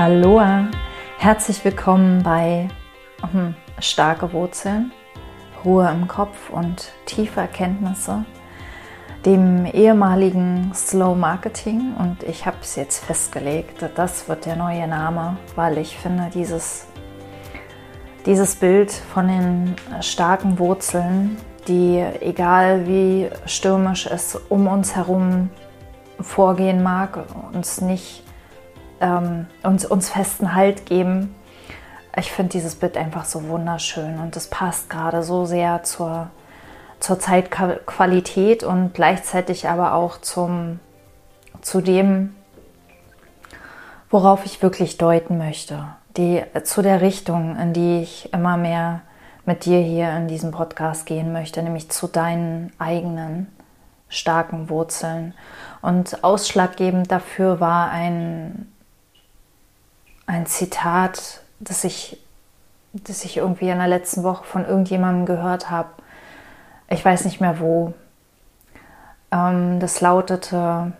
Aloha, herzlich willkommen bei hm, Starke Wurzeln, Ruhe im Kopf und tiefe Erkenntnisse, dem ehemaligen Slow Marketing. Und ich habe es jetzt festgelegt, das wird der neue Name, weil ich finde dieses, dieses Bild von den starken Wurzeln, die egal wie stürmisch es um uns herum vorgehen mag, uns nicht ähm, uns, uns festen Halt geben. Ich finde dieses Bild einfach so wunderschön und es passt gerade so sehr zur, zur Zeitqualität und gleichzeitig aber auch zum, zu dem, worauf ich wirklich deuten möchte. Die, zu der Richtung, in die ich immer mehr mit dir hier in diesem Podcast gehen möchte, nämlich zu deinen eigenen starken Wurzeln. Und ausschlaggebend dafür war ein ein Zitat, das ich, das ich irgendwie in der letzten Woche von irgendjemandem gehört habe. Ich weiß nicht mehr wo. Ähm, das lautete,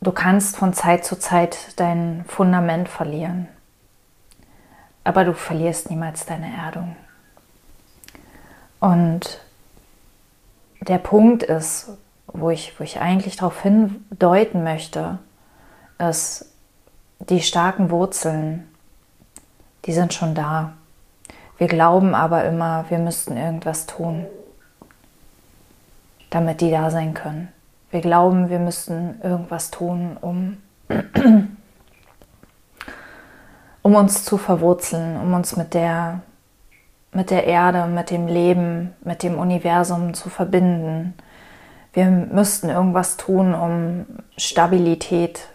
du kannst von Zeit zu Zeit dein Fundament verlieren, aber du verlierst niemals deine Erdung. Und der Punkt ist, wo ich, wo ich eigentlich darauf hindeuten möchte, ist, die starken Wurzeln, die sind schon da. Wir glauben aber immer, wir müssten irgendwas tun, damit die da sein können. Wir glauben, wir müssten irgendwas tun, um, um uns zu verwurzeln, um uns mit der, mit der Erde, mit dem Leben, mit dem Universum zu verbinden, wir müssten irgendwas tun, um Stabilität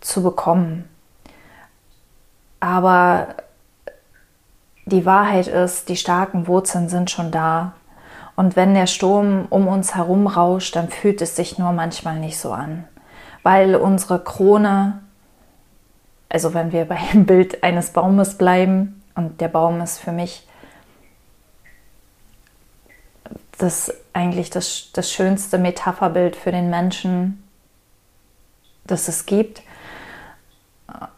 zu bekommen. Aber die Wahrheit ist, die starken Wurzeln sind schon da. Und wenn der Sturm um uns herum rauscht, dann fühlt es sich nur manchmal nicht so an. Weil unsere Krone, also wenn wir beim Bild eines Baumes bleiben, und der Baum ist für mich das eigentlich das, das schönste Metapherbild für den Menschen, das es gibt.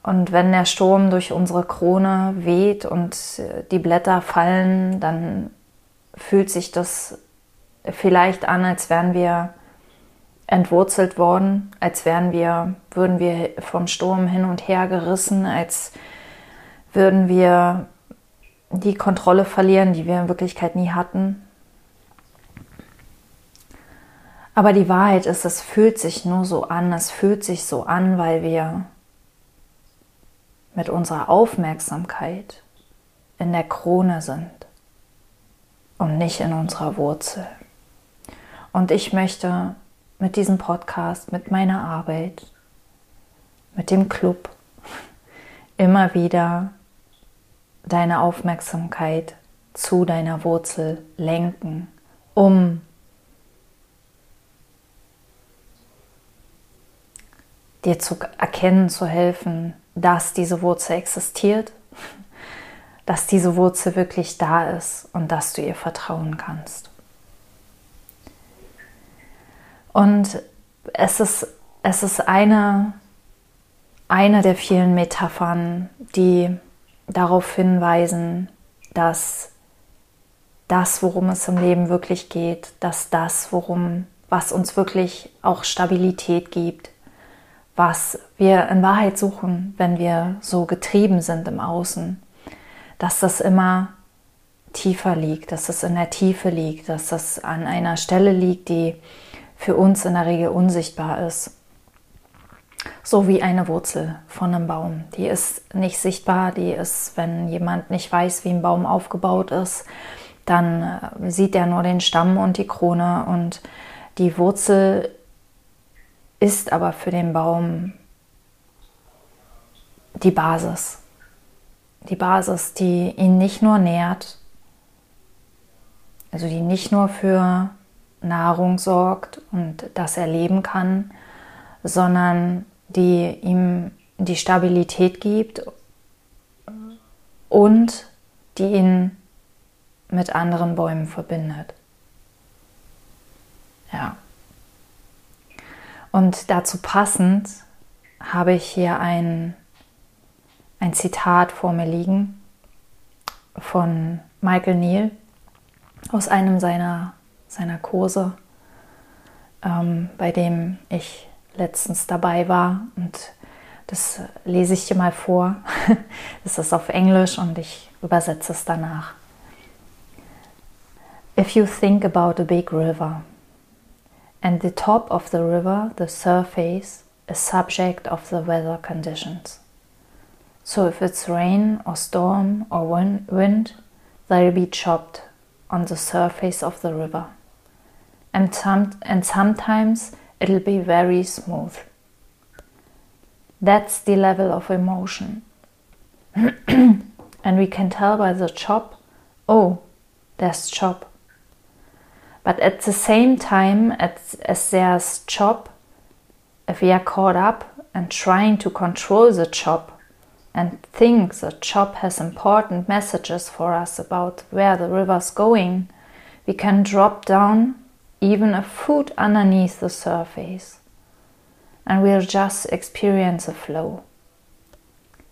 Und wenn der Sturm durch unsere Krone weht und die Blätter fallen, dann fühlt sich das vielleicht an, als wären wir entwurzelt worden, als wären wir, würden wir vom Sturm hin und her gerissen, als würden wir die Kontrolle verlieren, die wir in Wirklichkeit nie hatten. Aber die Wahrheit ist, es fühlt sich nur so an, es fühlt sich so an, weil wir mit unserer Aufmerksamkeit in der Krone sind und nicht in unserer Wurzel. Und ich möchte mit diesem Podcast, mit meiner Arbeit, mit dem Club immer wieder deine Aufmerksamkeit zu deiner Wurzel lenken, um dir zu erkennen, zu helfen, dass diese Wurzel existiert, dass diese Wurzel wirklich da ist und dass du ihr vertrauen kannst. Und es ist, es ist eine, eine der vielen Metaphern, die darauf hinweisen, dass das, worum es im Leben wirklich geht, dass das, worum, was uns wirklich auch Stabilität gibt, was wir in Wahrheit suchen, wenn wir so getrieben sind im Außen, dass das immer tiefer liegt, dass es in der Tiefe liegt, dass das an einer Stelle liegt, die für uns in der Regel unsichtbar ist. So wie eine Wurzel von einem Baum. Die ist nicht sichtbar, die ist, wenn jemand nicht weiß, wie ein Baum aufgebaut ist, dann äh, sieht er nur den Stamm und die Krone und die Wurzel ist aber für den Baum die Basis. Die Basis, die ihn nicht nur nährt, also die nicht nur für Nahrung sorgt und das er leben kann, sondern die ihm die Stabilität gibt und die ihn mit anderen Bäumen verbindet. Ja. Und dazu passend habe ich hier ein, ein Zitat vor mir liegen von Michael Neal aus einem seiner, seiner Kurse, ähm, bei dem ich letztens dabei war. Und das lese ich dir mal vor. Das ist auf Englisch und ich übersetze es danach. If you think about a big river, and the top of the river, the surface, is subject of the weather conditions. So if it's rain or storm or wind, they'll be chopped on the surface of the river. And, some, and sometimes it'll be very smooth. That's the level of emotion. and we can tell by the chop, oh, there's chop. But at the same time, as, there's chop, if we are caught up and trying to control the chop and think the chop has important messages for us about where the river's going, we can drop down even a foot underneath the surface and we'll just experience a flow.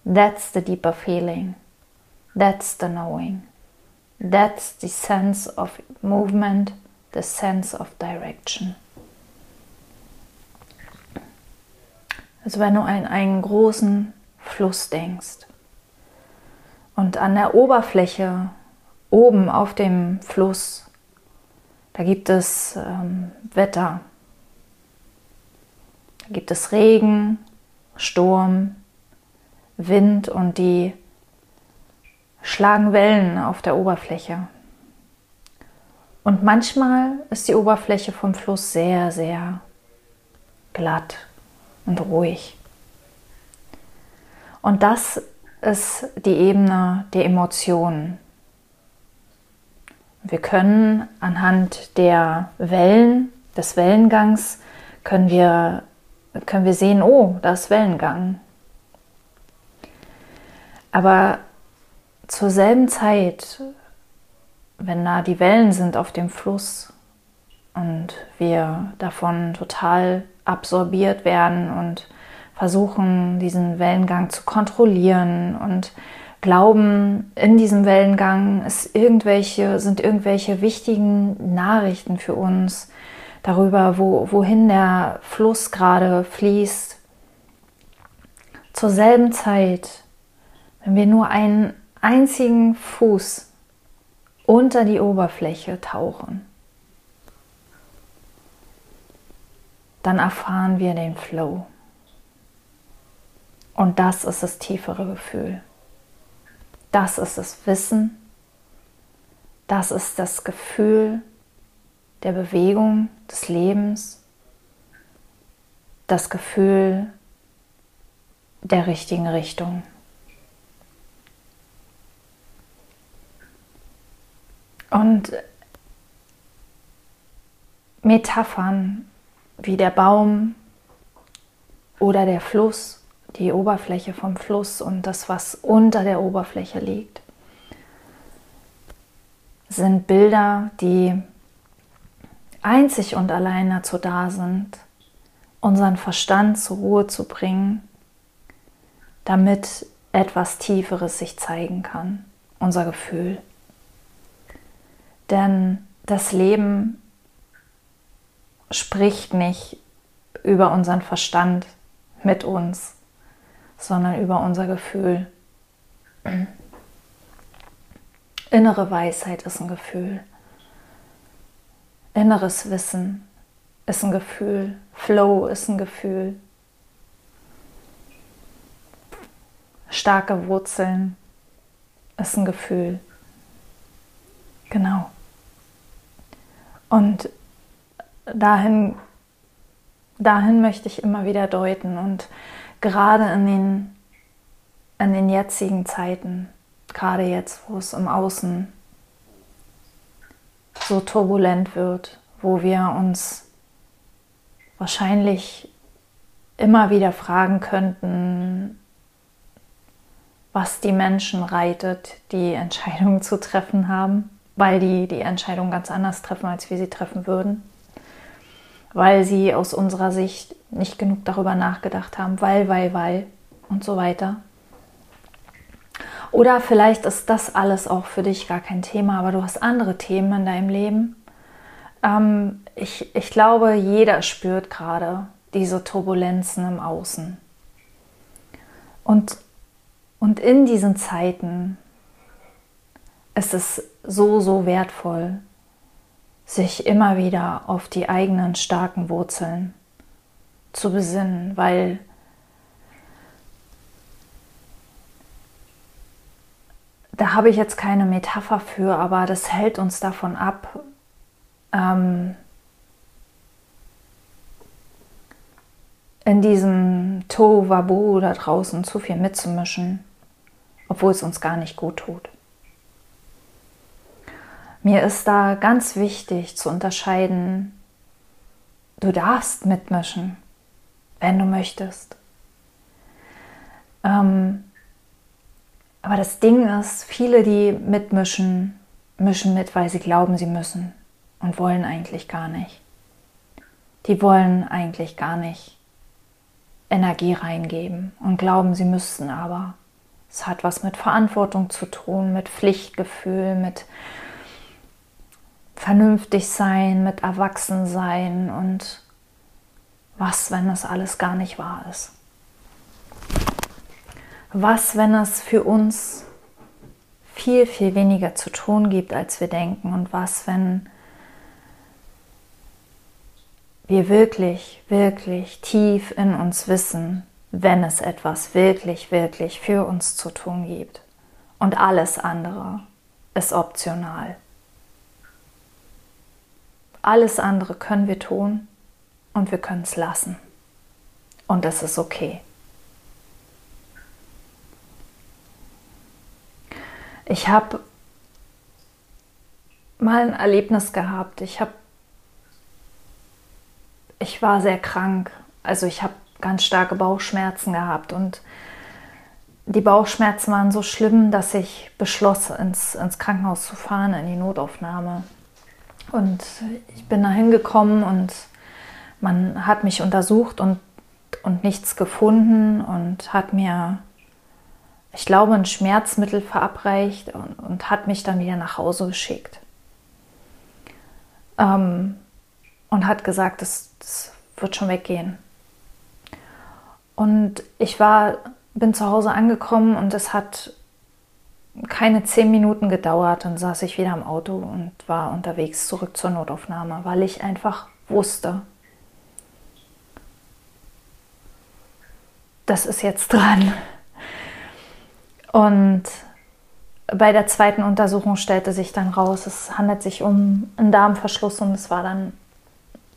That's the deeper feeling. That's the knowing. That's the sense of movement the sense of direction. Also wenn du an einen großen Fluss denkst und an der Oberfläche oben auf dem Fluss, da gibt es ähm, Wetter, da gibt es Regen, Sturm, Wind und die schlagen Wellen auf der Oberfläche. Und manchmal ist die Oberfläche vom Fluss sehr, sehr glatt und ruhig. Und das ist die Ebene der Emotionen. Wir können anhand der Wellen, des Wellengangs, können wir, können wir sehen, oh, da ist Wellengang. Aber zur selben Zeit wenn da die Wellen sind auf dem Fluss und wir davon total absorbiert werden und versuchen, diesen Wellengang zu kontrollieren und glauben, in diesem Wellengang ist irgendwelche, sind irgendwelche wichtigen Nachrichten für uns darüber, wo, wohin der Fluss gerade fließt. Zur selben Zeit, wenn wir nur einen einzigen Fuß unter die Oberfläche tauchen, dann erfahren wir den Flow. Und das ist das tiefere Gefühl. Das ist das Wissen. Das ist das Gefühl der Bewegung, des Lebens. Das Gefühl der richtigen Richtung. Und Metaphern wie der Baum oder der Fluss, die Oberfläche vom Fluss und das, was unter der Oberfläche liegt, sind Bilder, die einzig und allein dazu da sind, unseren Verstand zur Ruhe zu bringen, damit etwas Tieferes sich zeigen kann, unser Gefühl. Denn das Leben spricht nicht über unseren Verstand mit uns, sondern über unser Gefühl. Innere Weisheit ist ein Gefühl. Inneres Wissen ist ein Gefühl. Flow ist ein Gefühl. Starke Wurzeln ist ein Gefühl. Genau. Und dahin, dahin möchte ich immer wieder deuten. Und gerade in den, in den jetzigen Zeiten, gerade jetzt, wo es im Außen so turbulent wird, wo wir uns wahrscheinlich immer wieder fragen könnten, was die Menschen reitet, die Entscheidungen zu treffen haben weil die die Entscheidung ganz anders treffen, als wir sie treffen würden. weil sie aus unserer Sicht nicht genug darüber nachgedacht haben, weil, weil, weil und so weiter. Oder vielleicht ist das alles auch für dich gar kein Thema, aber du hast andere Themen in deinem Leben. Ähm, ich, ich glaube, jeder spürt gerade diese Turbulenzen im Außen. Und, und in diesen Zeiten ist es so, so wertvoll, sich immer wieder auf die eigenen starken Wurzeln zu besinnen, weil da habe ich jetzt keine Metapher für, aber das hält uns davon ab, ähm, in diesem Tohu da draußen zu viel mitzumischen, obwohl es uns gar nicht gut tut. Mir ist da ganz wichtig zu unterscheiden, du darfst mitmischen, wenn du möchtest. Ähm, aber das Ding ist, viele, die mitmischen, mischen mit, weil sie glauben, sie müssen und wollen eigentlich gar nicht. Die wollen eigentlich gar nicht Energie reingeben und glauben, sie müssten aber. Es hat was mit Verantwortung zu tun, mit Pflichtgefühl, mit vernünftig sein, mit erwachsen sein und was, wenn das alles gar nicht wahr ist. Was, wenn es für uns viel, viel weniger zu tun gibt, als wir denken? Und was, wenn wir wirklich, wirklich tief in uns wissen, wenn es etwas wirklich, wirklich für uns zu tun gibt? Und alles andere ist optional. Alles andere können wir tun und wir können es lassen. Und es ist okay. Ich habe mal ein Erlebnis gehabt. Ich habe ich war sehr krank. Also ich habe ganz starke Bauchschmerzen gehabt und die Bauchschmerzen waren so schlimm, dass ich beschloss, ins, ins Krankenhaus zu fahren, in die Notaufnahme. Und ich bin da hingekommen und man hat mich untersucht und, und nichts gefunden und hat mir ich glaube, ein Schmerzmittel verabreicht und, und hat mich dann wieder nach Hause geschickt. Ähm, und hat gesagt, das, das wird schon weggehen. Und ich war, bin zu Hause angekommen und es hat keine zehn Minuten gedauert. Dann saß ich wieder im Auto und war unterwegs zurück zur Notaufnahme, weil ich einfach wusste, das ist jetzt dran. Und bei der zweiten Untersuchung stellte sich dann raus, es handelt sich um einen Darmverschluss und es war dann,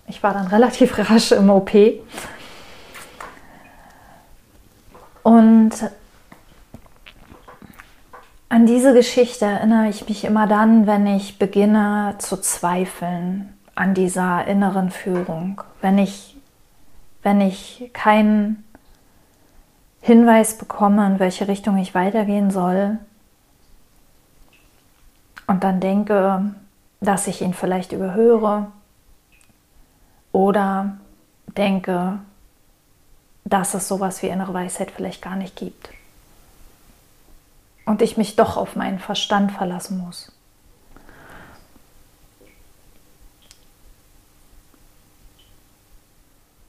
ich war dann relativ rasch im OP. Und an diese Geschichte erinnere ich mich immer dann, wenn ich beginne zu zweifeln an dieser inneren Führung, wenn ich, wenn ich keinen Hinweis bekomme, in welche Richtung ich weitergehen soll und dann denke, dass ich ihn vielleicht überhöre oder denke, dass es sowas wie innere Weisheit vielleicht gar nicht gibt und ich mich doch auf meinen Verstand verlassen muss.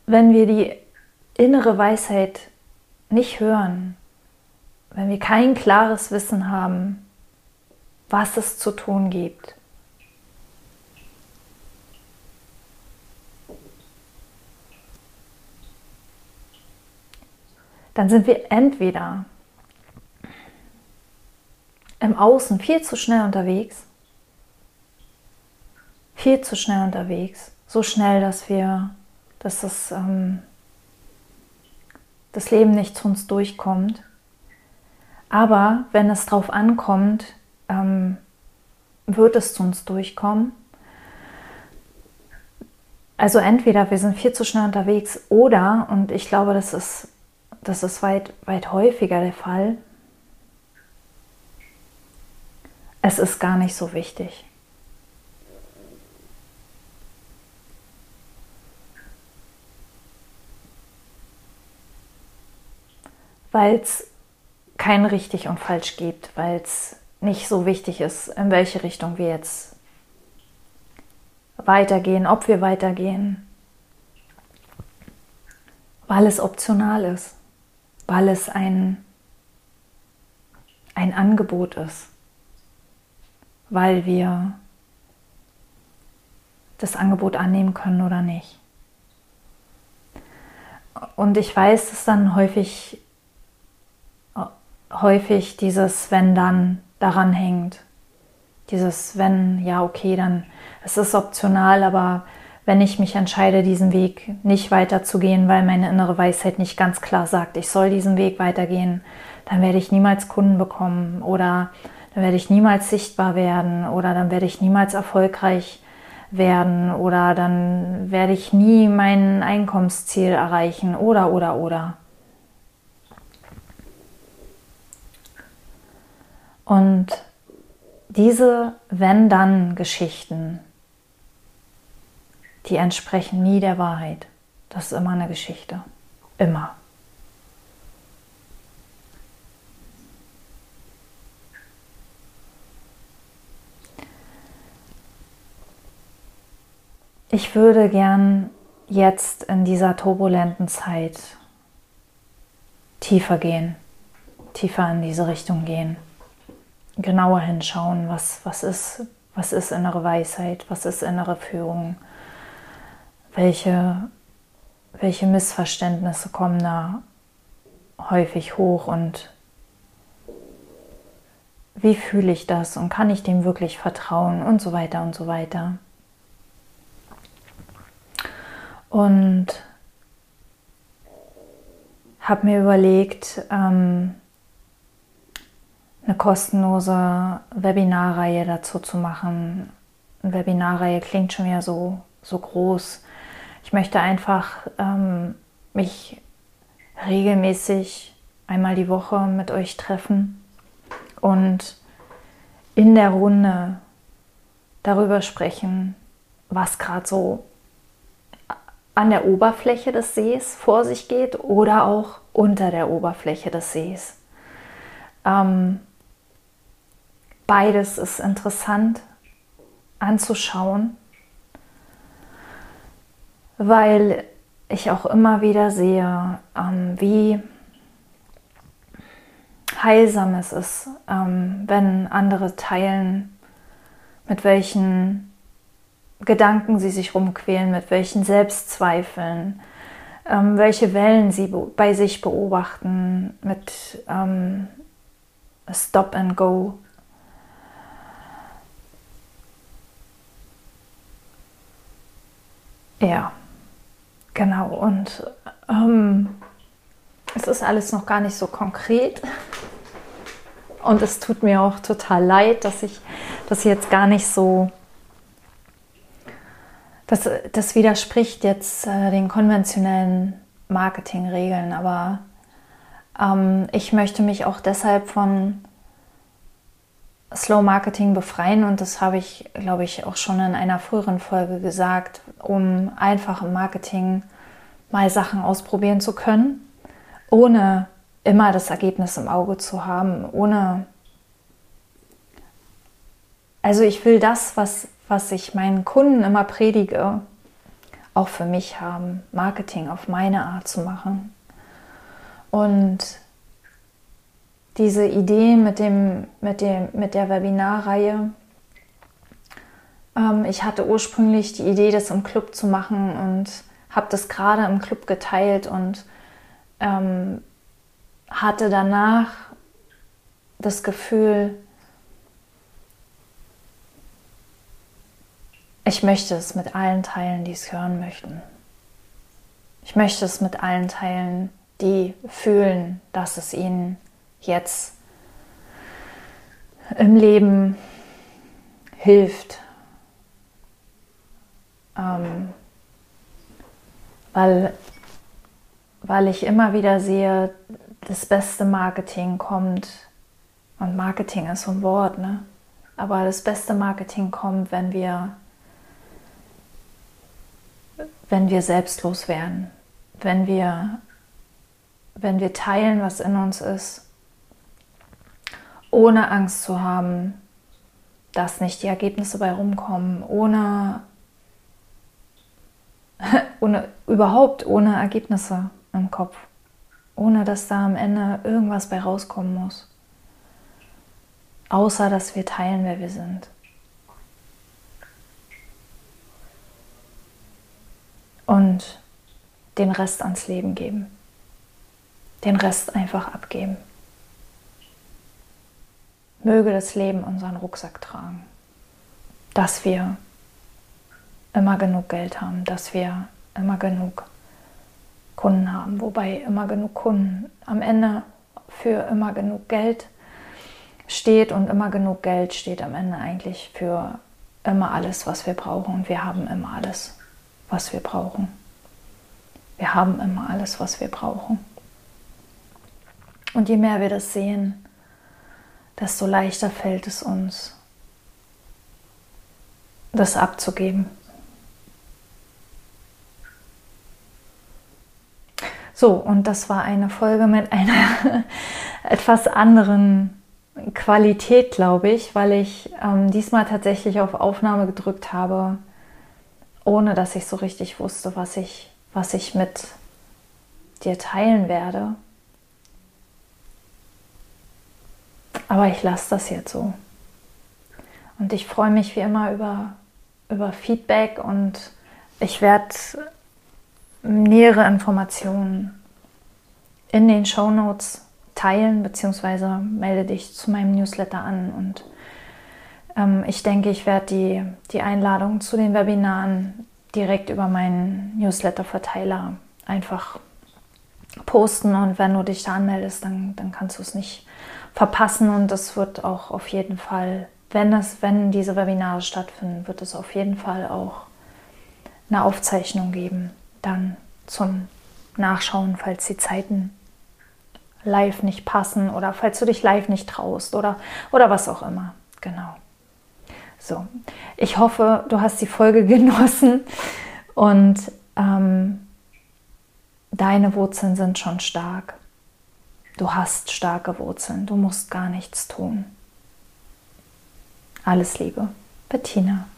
Wenn wir die innere Weisheit nicht hören, wenn wir kein klares Wissen haben, was es zu tun gibt. Dann sind wir entweder im Außen viel zu schnell unterwegs, viel zu schnell unterwegs, so schnell, dass wir, dass es ähm, das Leben nicht zu uns durchkommt. Aber wenn es drauf ankommt, ähm, wird es zu uns durchkommen. Also entweder wir sind viel zu schnell unterwegs oder, und ich glaube, das ist, das ist weit, weit häufiger der Fall, es ist gar nicht so wichtig. Weil es kein richtig und falsch gibt, weil es nicht so wichtig ist, in welche Richtung wir jetzt weitergehen, ob wir weitergehen, weil es optional ist, weil es ein, ein Angebot ist weil wir das Angebot annehmen können oder nicht. Und ich weiß, dass dann häufig, häufig dieses Wenn dann daran hängt. Dieses Wenn, ja, okay, dann es ist optional, aber wenn ich mich entscheide, diesen Weg nicht weiterzugehen, weil meine innere Weisheit nicht ganz klar sagt, ich soll diesen Weg weitergehen, dann werde ich niemals Kunden bekommen oder dann werde ich niemals sichtbar werden oder dann werde ich niemals erfolgreich werden oder dann werde ich nie mein Einkommensziel erreichen oder oder oder. Und diese Wenn-Dann-Geschichten, die entsprechen nie der Wahrheit. Das ist immer eine Geschichte. Immer. Ich würde gern jetzt in dieser turbulenten Zeit tiefer gehen, tiefer in diese Richtung gehen, genauer hinschauen, was, was, ist, was ist innere Weisheit, was ist innere Führung, welche, welche Missverständnisse kommen da häufig hoch und wie fühle ich das und kann ich dem wirklich vertrauen und so weiter und so weiter. Und habe mir überlegt, ähm, eine kostenlose Webinarreihe dazu zu machen. Eine Webinarreihe klingt schon wieder so, so groß. Ich möchte einfach ähm, mich regelmäßig einmal die Woche mit euch treffen und in der Runde darüber sprechen, was gerade so an der Oberfläche des Sees vor sich geht oder auch unter der Oberfläche des Sees. Ähm, beides ist interessant anzuschauen, weil ich auch immer wieder sehe, ähm, wie heilsam es ist, ähm, wenn andere teilen, mit welchen Gedanken sie sich rumquälen, mit welchen Selbstzweifeln, ähm, welche Wellen sie bei sich beobachten, mit ähm, Stop and Go. Ja, genau. Und ähm, es ist alles noch gar nicht so konkret. Und es tut mir auch total leid, dass ich das jetzt gar nicht so das, das widerspricht jetzt äh, den konventionellen Marketingregeln, aber ähm, ich möchte mich auch deshalb von Slow Marketing befreien und das habe ich, glaube ich, auch schon in einer früheren Folge gesagt, um einfach im Marketing mal Sachen ausprobieren zu können, ohne immer das Ergebnis im Auge zu haben, ohne also ich will das, was was ich meinen Kunden immer predige, auch für mich haben, Marketing auf meine Art zu machen. Und diese Idee mit, dem, mit, dem, mit der Webinarreihe, ähm, ich hatte ursprünglich die Idee, das im Club zu machen und habe das gerade im Club geteilt und ähm, hatte danach das Gefühl, Ich möchte es mit allen teilen, die es hören möchten. Ich möchte es mit allen teilen, die fühlen, dass es ihnen jetzt im Leben hilft. Ähm, weil, weil ich immer wieder sehe, das beste Marketing kommt, und Marketing ist so ein Wort, ne? aber das beste Marketing kommt, wenn wir wenn wir selbstlos werden, wenn wir wenn wir teilen, was in uns ist, ohne Angst zu haben, dass nicht die Ergebnisse bei rumkommen, ohne, ohne überhaupt ohne Ergebnisse im Kopf, ohne dass da am Ende irgendwas bei rauskommen muss, außer dass wir teilen, wer wir sind. Und den Rest ans Leben geben. Den Rest einfach abgeben. Möge das Leben unseren Rucksack tragen, dass wir immer genug Geld haben, dass wir immer genug Kunden haben, wobei immer genug Kunden am Ende für immer genug Geld steht und immer genug Geld steht am Ende eigentlich für immer alles, was wir brauchen und wir haben immer alles, was wir brauchen. Wir haben immer alles, was wir brauchen. Und je mehr wir das sehen, desto leichter fällt es uns, das abzugeben. So, und das war eine Folge mit einer etwas anderen Qualität, glaube ich, weil ich ähm, diesmal tatsächlich auf Aufnahme gedrückt habe, ohne dass ich so richtig wusste, was ich, was ich mit dir teilen werde. Aber ich lasse das jetzt so. Und ich freue mich wie immer über, über Feedback und ich werde nähere Informationen in den Show Notes teilen, beziehungsweise melde dich zu meinem Newsletter an. Und ich denke, ich werde die, die Einladung zu den Webinaren direkt über meinen Newsletter-Verteiler einfach posten. Und wenn du dich da anmeldest, dann, dann kannst du es nicht verpassen und es wird auch auf jeden Fall, wenn, es, wenn diese Webinare stattfinden, wird es auf jeden Fall auch eine Aufzeichnung geben, dann zum Nachschauen, falls die Zeiten live nicht passen oder falls du dich live nicht traust oder, oder was auch immer. Genau. So, ich hoffe, du hast die Folge genossen und ähm, deine Wurzeln sind schon stark. Du hast starke Wurzeln, du musst gar nichts tun. Alles Liebe, Bettina.